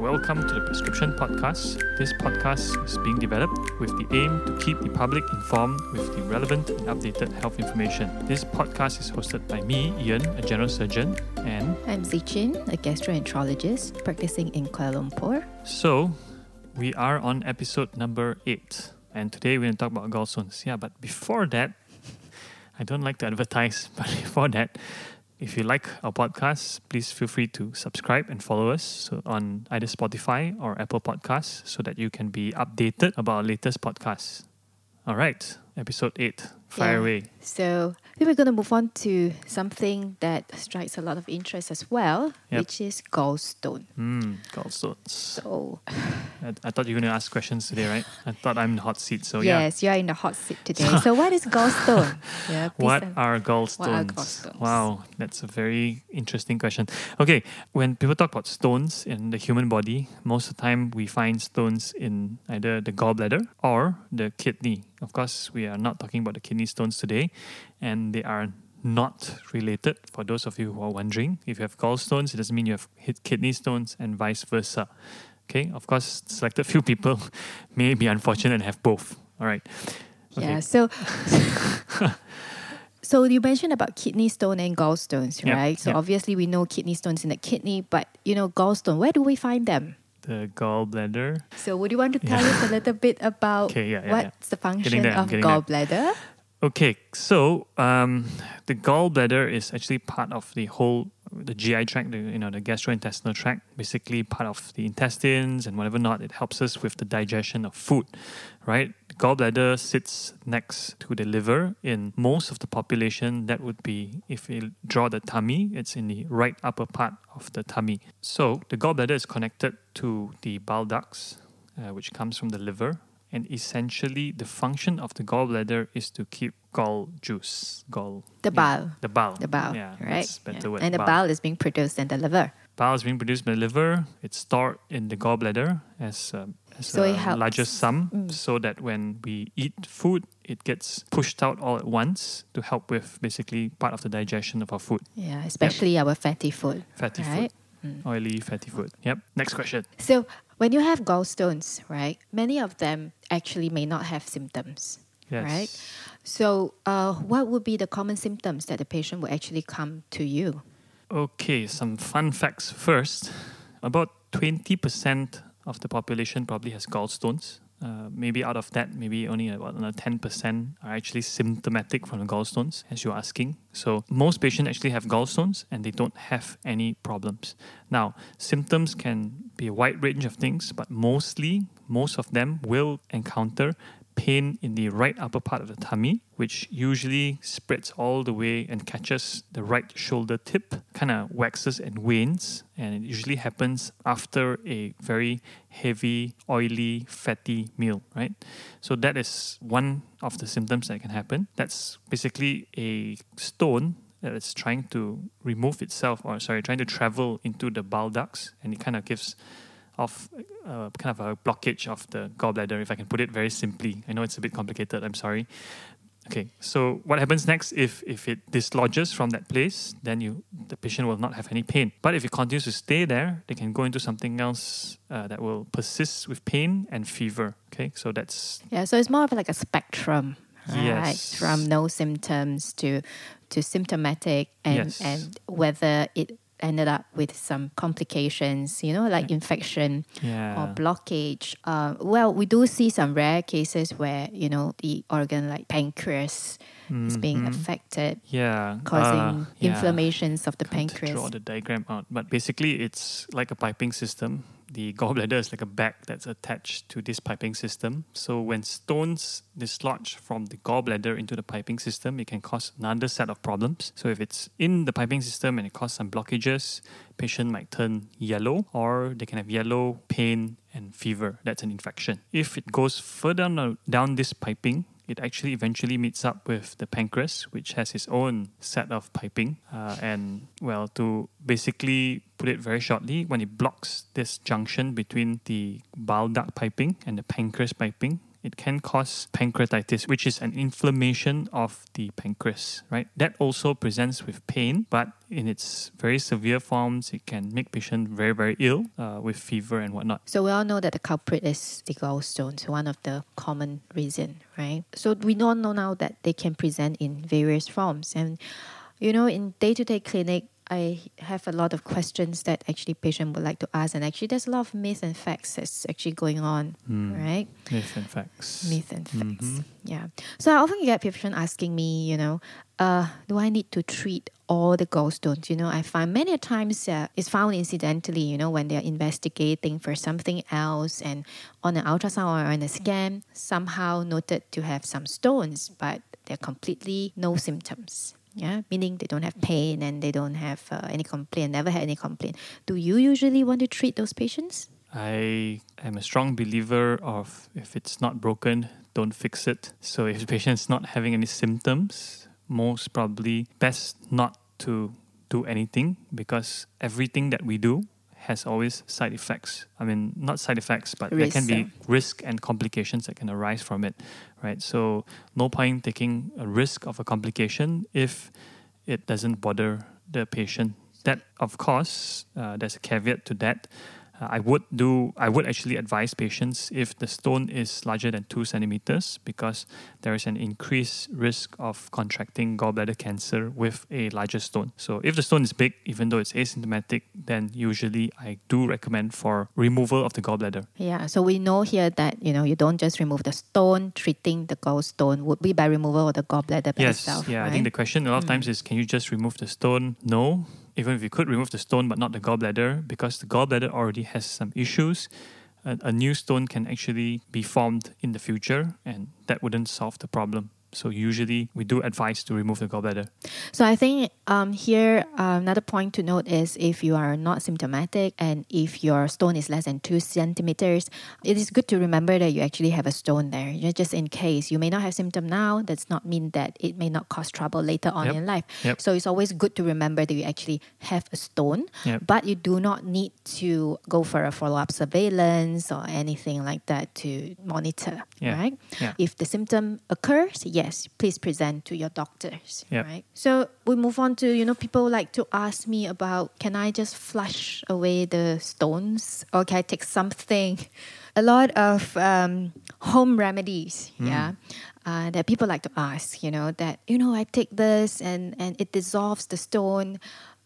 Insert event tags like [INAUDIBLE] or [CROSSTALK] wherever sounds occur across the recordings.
welcome to the Prescription Podcast. This podcast is being developed with the aim to keep the public informed with the relevant and updated health information. This podcast is hosted by me, Ian, a general surgeon, and I'm Zichin, a gastroenterologist practicing in Kuala Lumpur. so we are on episode number eight. And today we're going to talk about gallstones. Yeah, but before that, [LAUGHS] I don't like to advertise, [LAUGHS] but before that, if you like our podcast, please feel free to subscribe and follow us on either Spotify or Apple Podcasts so that you can be updated about our latest podcasts. All right, episode 8 firing. Yeah. So we're going to move on to something that strikes a lot of interest as well, yep. which is gallstone. Mm, gallstones. So [SIGHS] I, I, thought you were going to ask questions today, right? I thought I'm in the hot seat, so yes, yeah. you are in the hot seat today. [LAUGHS] so what is gallstone? [LAUGHS] yeah, what are gallstones? what are gallstones? Wow, that's a very interesting question. Okay, when people talk about stones in the human body, most of the time we find stones in either the gallbladder or the kidney of course, we are not talking about the kidney stones today, and they are not related. For those of you who are wondering, if you have gallstones, it doesn't mean you have kidney stones, and vice versa. Okay, of course, selected few people [LAUGHS] may be unfortunate and have both. All right. Okay. Yeah, so. [LAUGHS] So you mentioned about kidney stone and gallstones, right? So obviously we know kidney stones in the kidney, but you know gallstone. Where do we find them? The gallbladder. So would you want to tell Yeah. us a little bit about Okay, yeah, yeah, what's the function there, of getting there. gallbladder? Okay, so um, the gallbladder is actually part of the whole the GI tract, the, you know, the gastrointestinal tract, basically part of the intestines and whatever not. It helps us with the digestion of food, right? Gallbladder sits next to the liver. In most of the population, that would be if you draw the tummy, it's in the right upper part of the tummy. So the gallbladder is connected to the bile ducts, uh, which comes from the liver. And essentially, the function of the gallbladder is to keep gall juice, gall The yeah, bile. the bile, The bile, yeah, right? better Yeah. word. And the bile is being produced in the liver. Bile is being produced by the liver. It's stored in the gallbladder as a, as So a larger sum, Mm. so that when we eat food, it gets pushed out all at once to help with basically part of the digestion of our food, Yeah, especially our fatty food. fatty Right. food, oily fatty food. Yep. Next question. So when you have gallstones, right, many of them actually may not have symptoms. Yes. Right. So uh, what would be the common symptoms that the patient will actually come to you? Okay, some fun facts first. About 20% of the population probably has gallstones. Uh, maybe out of that, maybe only about another 10% are actually symptomatic from the gallstones, as you're asking. So, most patients actually have gallstones and they don't have any problems. Now, symptoms can be a wide range of things, but mostly, most of them will encounter pain in the right upper part of the tummy, which usually spreads all the way and catches the right shoulder tip, kind of waxes and wanes, and it usually happens after a very heavy, oily, fatty meal, right? So that is one of the symptoms that can happen. That's basically a stone that is trying to remove itself, or sorry, trying to travel into the bile ducts, and it kind of gives off uh, kind of a blockage of the gallbladder, if I can put it very simply. I know it's a bit complicated, I'm sorry. Okay, so what happens next if, if it dislodges from that place, then you the patient will not have any pain. But if it continues to stay there, they can go into something else uh, that will persist with pain and fever. Okay, so that's Yeah, so it's more of like a spectrum, right? Yes. From no symptoms to to symptomatic, and Yes. and whether it ended up with some complications, you know, like infection yeah. or blockage. Uh, well, we do see some rare cases where you know the organ like pancreas is being Mhm. affected, yeah, causing uh, yeah. inflammations of the Can't pancreas. draw the diagram out, but basically it's like a piping system. The gallbladder is like a bag that's attached to this piping system. So when stones dislodge from the gallbladder into the piping system, it can cause another set of problems. So if it's in the piping system and it causes some blockages, patient might turn yellow or they can have yellow pain and fever. That's an infection. If it goes further down, this piping, it actually eventually meets up with the pancreas, which has its own set of piping. Uh, and, well, to basically put it very shortly, when it blocks this junction between the bile duct piping and the pancreas piping, it can cause pancreatitis, which is an inflammation of the pancreas, right? That also presents with pain, but in its very severe forms, it can make patient very, very ill uh, with fever and whatnot. So we all know that the culprit is the gallstones, one of the common reason, right? So we all know now that they can present in various forms. And, you know, in day-to-day clinic, I have a lot of questions that actually patient would like to ask, and actually there's a lot of myths and facts that's actually going on, Mm. right? Myths and facts. Myths and facts, Mhm. yeah. So I often get patient asking me, you know, uh, do I need to treat all the gallstones? You know, I find many times uh, it's found incidentally, you know, when they're investigating for something else, and on an ultrasound or on a scan, somehow noted to have some stones, but they're completely no symptoms. Yeah, meaning they don't have pain and they don't have uh, any complaint, never had any complaint. Do you usually want to treat those patients? I am a strong believer of if it's not broken, don't fix it. So if the patient is not having any symptoms, most probably best not to do anything because everything that we do has always side effects. I mean, not side effects, but there can be risk and complications that can arise from it, right? So no point taking a risk of a complication if it doesn't bother the patient. That, of course, uh, there's a caveat to that. I would do. I would actually advise patients if the stone is larger than two centimeters because there is an increased risk of contracting gallbladder cancer with a larger stone. So if the stone is big, even though it's asymptomatic, then usually I do recommend for removal of the gallbladder. Yeah, so we know here that you know you don't just remove the stone. Treating the gallstone would be by removal of the gallbladder by Yes, itself. yeah. right? I think the question a lot of hmm. times is, can you just remove the stone? No. Even if you could remove the stone, but not the gallbladder, because the gallbladder already has some issues. A, a new stone can actually be formed in the future, and that wouldn't solve the problem. So usually we do advise to remove the gallbladder. So I think um, here uh, another point to note is if you are not symptomatic and if your stone is less than two centimeters, it is good to remember that you actually have a stone there. Just in case you may not have symptom now, does not mean that it may not cause trouble later on Yep. in life. Yep. So it's always good to remember that you actually have a stone, Yep. but you do not need to go for a follow up surveillance or anything like that to monitor. Yeah. Right? Yeah. If the symptom occurs, yes, please present to your doctors. Yep. Right. So we move on to you know people like to ask me about can I just flush away the stones or can I take something? [LAUGHS] A lot of um, home remedies, yeah, uh, that people like to ask. You know that you know I take this and and it dissolves the stone.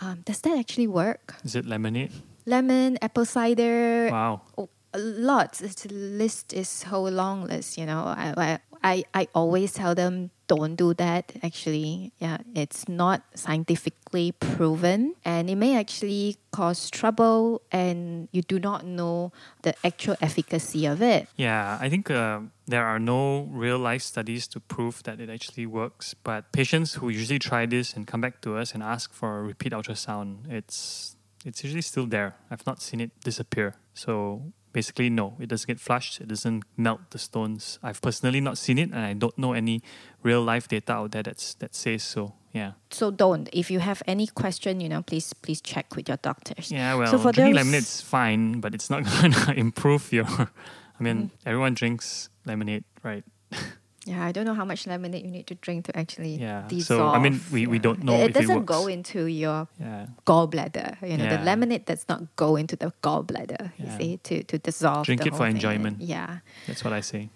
Um, does that actually work? Is it lemonade? Lemon, apple cider, Wow. oh, a lot. The list is so long list. You know, I, I I I always tell them don't do that. Actually, yeah, it's not scientifically proven, and it may actually cause trouble, and you do not know the actual efficacy of it. Yeah, I think uh, there are no real life studies to prove that it actually works. But patients who usually try this and come back to us and ask for a repeat ultrasound, it's it's usually still there. I've not seen it disappear. So basically, no, it doesn't get flushed. It doesn't melt the stones. I've personally not seen it, and I don't know any real life data out there that's that says so. Yeah, So don't. If you have any question, you know, please please check with your doctors. yeah. Well, So for drinking those- lemonade's fine, but it's not [LAUGHS] gonna improve your. [LAUGHS] I mean, Mm. everyone drinks lemonade, right? [LAUGHS] Yeah, I don't know how much lemonade you need to drink to actually Yeah. dissolve. So I mean, we, we don't know It, if doesn't it go into your yeah. gallbladder. You know, the lemonade does not go into the gallbladder. You Yeah. see, to to dissolve. Drink it for thing. enjoyment. Yeah. That's what I say.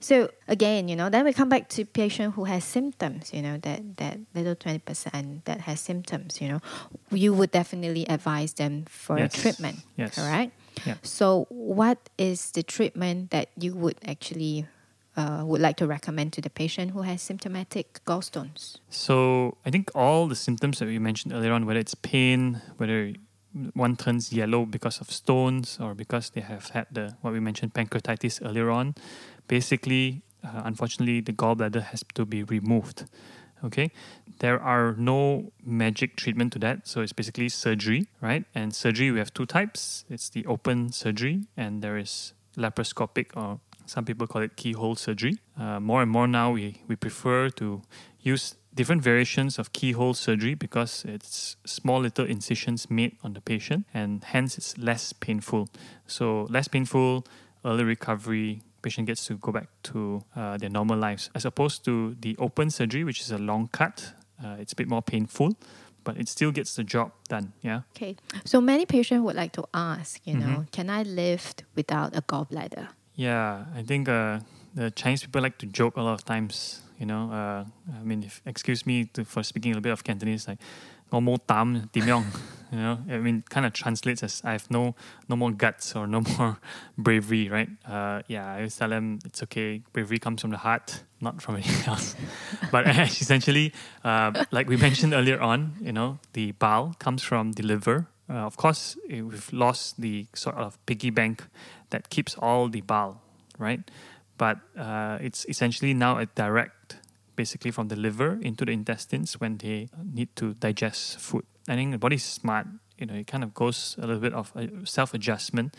So again, you know, then we come back to patient who has symptoms. You know, that that little twenty percent that has symptoms. You know, you would definitely advise them for Yes. a treatment. Yes. Correct. Yeah. So, what is the treatment that you would actually uh, would like to recommend to the patient who has symptomatic gallstones? So I think all the symptoms that we mentioned earlier on, whether it's pain, whether one turns yellow because of stones or because they have had the what we mentioned pancreatitis earlier on, basically, uh, unfortunately, the gallbladder has to be removed. Okay, there are no magic treatment to that, so it's basically surgery, right? And surgery we have two types. It's the open surgery, and there is laparoscopic, or some people call it keyhole surgery. Uh, more and more now, we we prefer to use different variations of keyhole surgery because it's small little incisions made on the patient, and hence it's less painful. So less painful, early recovery, patient gets to go back to uh, their normal lives, as opposed to the open surgery, which is a long cut. Uh, it's a bit more painful, but it still gets the job done. Yeah. Okay. So many patients would like to ask, you know, Mhm. can I live without a gallbladder? Yeah, I think uh, the Chinese people like to joke a lot of times. You know, uh, I mean, if, excuse me to, for speaking a little bit of Cantonese, like "ngô mo tam tim yong," [LAUGHS] You know, I mean, kind of translates as "I have no no more guts or no [LAUGHS] more bravery." Right? Uh, yeah, I always tell them it's okay. Bravery comes from the heart, not from anything [LAUGHS] else. but essentially, uh, like we mentioned earlier on, you know, the bile comes from the liver. Uh, of course, eh, we've lost the sort of piggy bank that keeps all the bile, right? But uh, it's essentially now a direct, basically from the liver into the intestines when they need to digest food. I think the body's smart. You know, it kind of goes a little bit of a self adjustment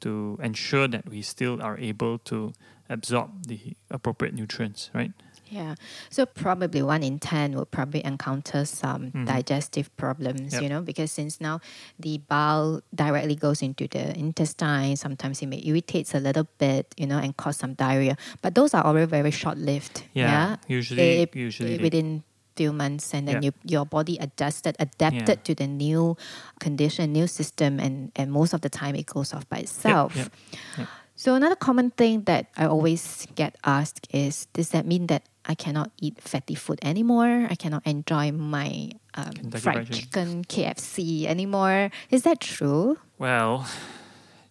to ensure that we still are able to absorb the appropriate nutrients, right? Yeah. So probably one in 10 will probably encounter some Mhm. digestive problems, Yep. you know, because since now the bile directly goes into the intestine, sometimes it may irritates a little bit, you know, and cause some diarrhea. But those are already very short lived. Yeah, usually, It- usually it- within few months and then Yeah. you, your body adjusted adapted to the new condition new system and, and most of the time it goes off by itself yep, yep. so another common thing that i always get asked is does that mean that i cannot eat fatty food anymore i cannot enjoy my um, fried chicken kfc anymore is that true Well,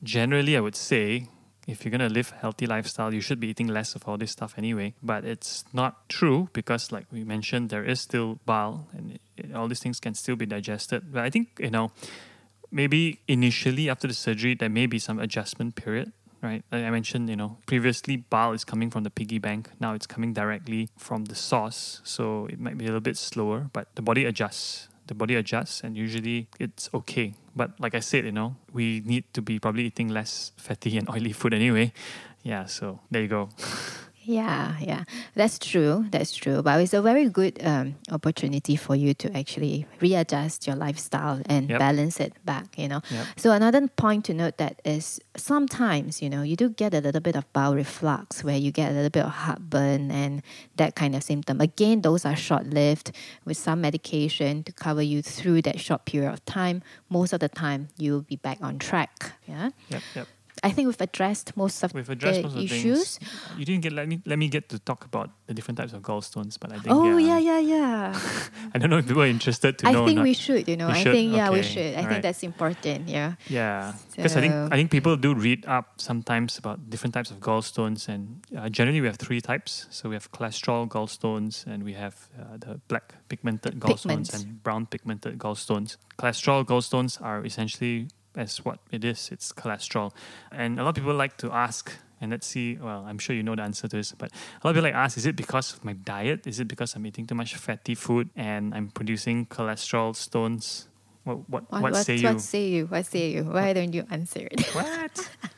generally, I would say if you're going to live a healthy lifestyle, you should be eating less of all this stuff anyway. But it's not true because, like we mentioned, there is still bile and it, it- all these things can still be digested. But I think, you know, maybe initially after the surgery, there may be some adjustment period. Right, like I mentioned, you know, previously bile is coming from the piggy bank. Now it's coming directly from the source, so it might be a little bit slower. But the body adjusts the body adjusts and usually it's okay. But like I said, you know, we need to be probably eating less fatty and oily food anyway. Yeah, so there you go. [LAUGHS] Yeah, yeah, that's true. That's true. But it's a very good um, opportunity for you to actually readjust your lifestyle and Yep. balance it back. You know. Yep. So another point to note that is sometimes you know you do get a little bit of bile reflux where you get a little bit of heartburn and that kind of symptom. Again, those are short lived with some medication to cover you through that short period of time. Most of the time, you'll be back on track. Yeah. Yep, yep. I think we've addressed most of We've addressed the most of the issues. things. You didn't get let me let me get to talk about the different types of gallstones, but I think Oh yeah, yeah, yeah. [LAUGHS] I don't know if people are interested to I know. or think we should. You know, I think yeah, we should. I think alright. that's important. Yeah. Yeah, because I think I think people do read up sometimes about different types of gallstones, and uh, generally we have three types. So we have cholesterol gallstones, and we have uh, the black pigmented gallstones Pigments. and brown pigmented gallstones. Cholesterol gallstones are essentially as what it is. It's cholesterol, and a lot of people like to ask. And let's see. Well, I'm sure you know the answer to this, but a lot of people like to ask: Is it because of my diet? Is it because I'm eating too much fatty food and I'm producing cholesterol stones? What what, What, what, what, say what you? say you? What say you? Why don't you answer it? What? [LAUGHS]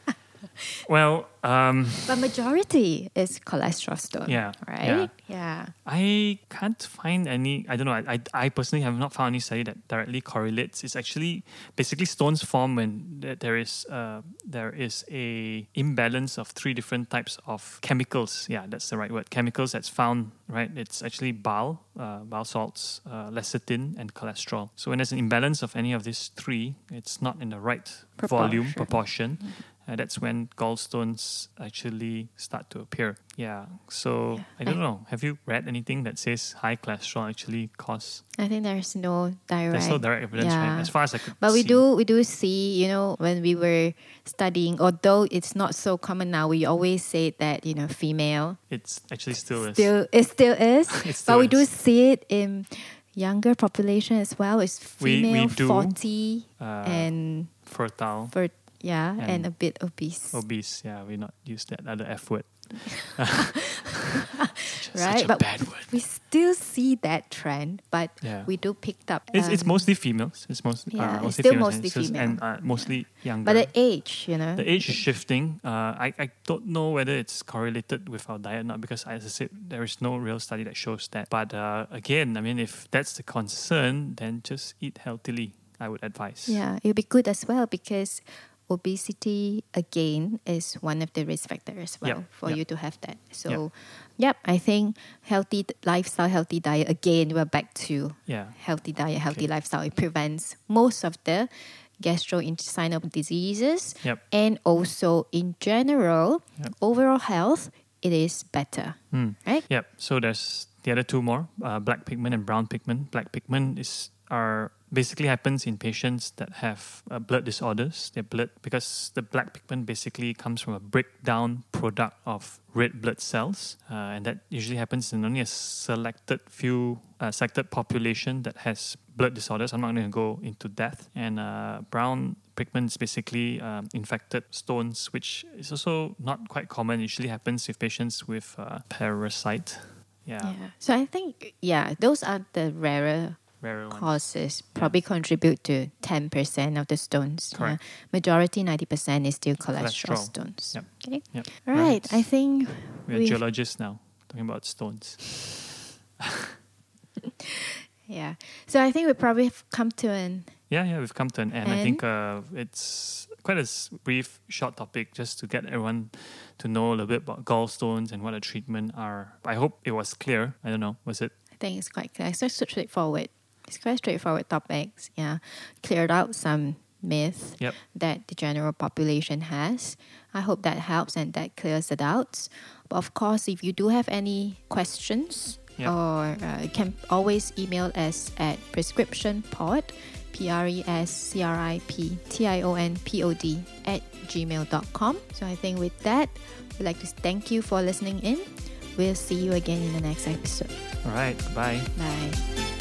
well, um, but majority is cholesterol stone. Yeah, Right. Yeah. I can't find any. I don't know. I, I, I personally have not found any study that directly correlates. It's actually basically stones form when there is uh, there is a imbalance of three different types of chemicals. Yeah, that's the right word. Chemicals that's found right. It's actually bile, uh, bile salts, uh, lecithin, and cholesterol. So when there's an imbalance of any of these three, it's not in the right volume Proportion. proportion. Uh, that's when gallstones actually start to appear. Yeah. So Yeah. I don't I- know. Have you read anything that says high cholesterol actually cause? I think there's no direct. There's no direct evidence, right? As far as I could. But we see. do we do see, you know, when we were studying, although it's not so common now, we always say that, you know, female It's actually still is. still it still is. [LAUGHS] It but still we do see it in younger population as well. It's We- we female do, forty uh, and fertile, for yeah, and, and a bit obese. obese. Yeah, we not use that other F word. [LAUGHS] [LAUGHS] Such Right, but- bad word. we still see that trend, but Yeah. we do picked up. It's, it's um, mostly females. It's mostly yeah, uh, it's mostly still females mostly and, female. and uh, mostly younger. but the age, you know. The age is shifting. Uh, I, I don't know whether it's correlated with our diet or not because, as I said, there is no real study that shows that. But uh, again, I mean, if that's the concern, then just eat healthily, I would advise. Yeah, it'll be good as well because obesity again is one of the risk factors as well Yep, for yep. you to have that. So, yep, I think healthy lifestyle, healthy diet. Again, we're back to Yeah. healthy diet, healthy Okay. lifestyle. It prevents most of the gastrointestinal diseases, Yep. and also in general, Yep. overall health. It is better, Hmm. right? Yep. So there's the other two more: uh, black pigment and brown pigment. Black pigment is are basically happens in patients that have uh, blood disorders. Their blood because the black pigment basically comes from a breakdown product of red blood cells, uh, and that usually happens in only a selected few uh, selected population that has blood disorders. I'm not going to go into that. And uh, brown pigment is basically um, infected stones, which is also not quite common. Usually happens with patients with uh, parasite. Yeah, Yeah. So I think yeah, those are the rarer ones. causes. Probably contribute to ten percent of the stones. yeah. Correct. Majority ninety percent is still cholesterol, Cholesterol. stones. Yep. Okay. Yep. Right. I think We're we've- geologists now, talking about stones. [LAUGHS] [LAUGHS] yeah. So I think we probably have come to an Yeah, yeah, we've come to an end. I think uh, it's quite a brief, short topic just to get everyone to know a little bit about gallstones and what the treatment are. I hope it was clear. I don't know, was it? I think it's quite clear. It's just straightforward. It's quite straightforward topics. Yeah, cleared out some myths Yep. that the general population has. I hope that helps and that clears the doubts. But of course, if you do have any questions, Yep. or uh, you can always email us at prescriptionpod, P R E S C R I P T I O N P O D at gmail.com. So I think with that, we'd like to thank you for listening in. We'll see you again in the next episode. All right, bye. Bye.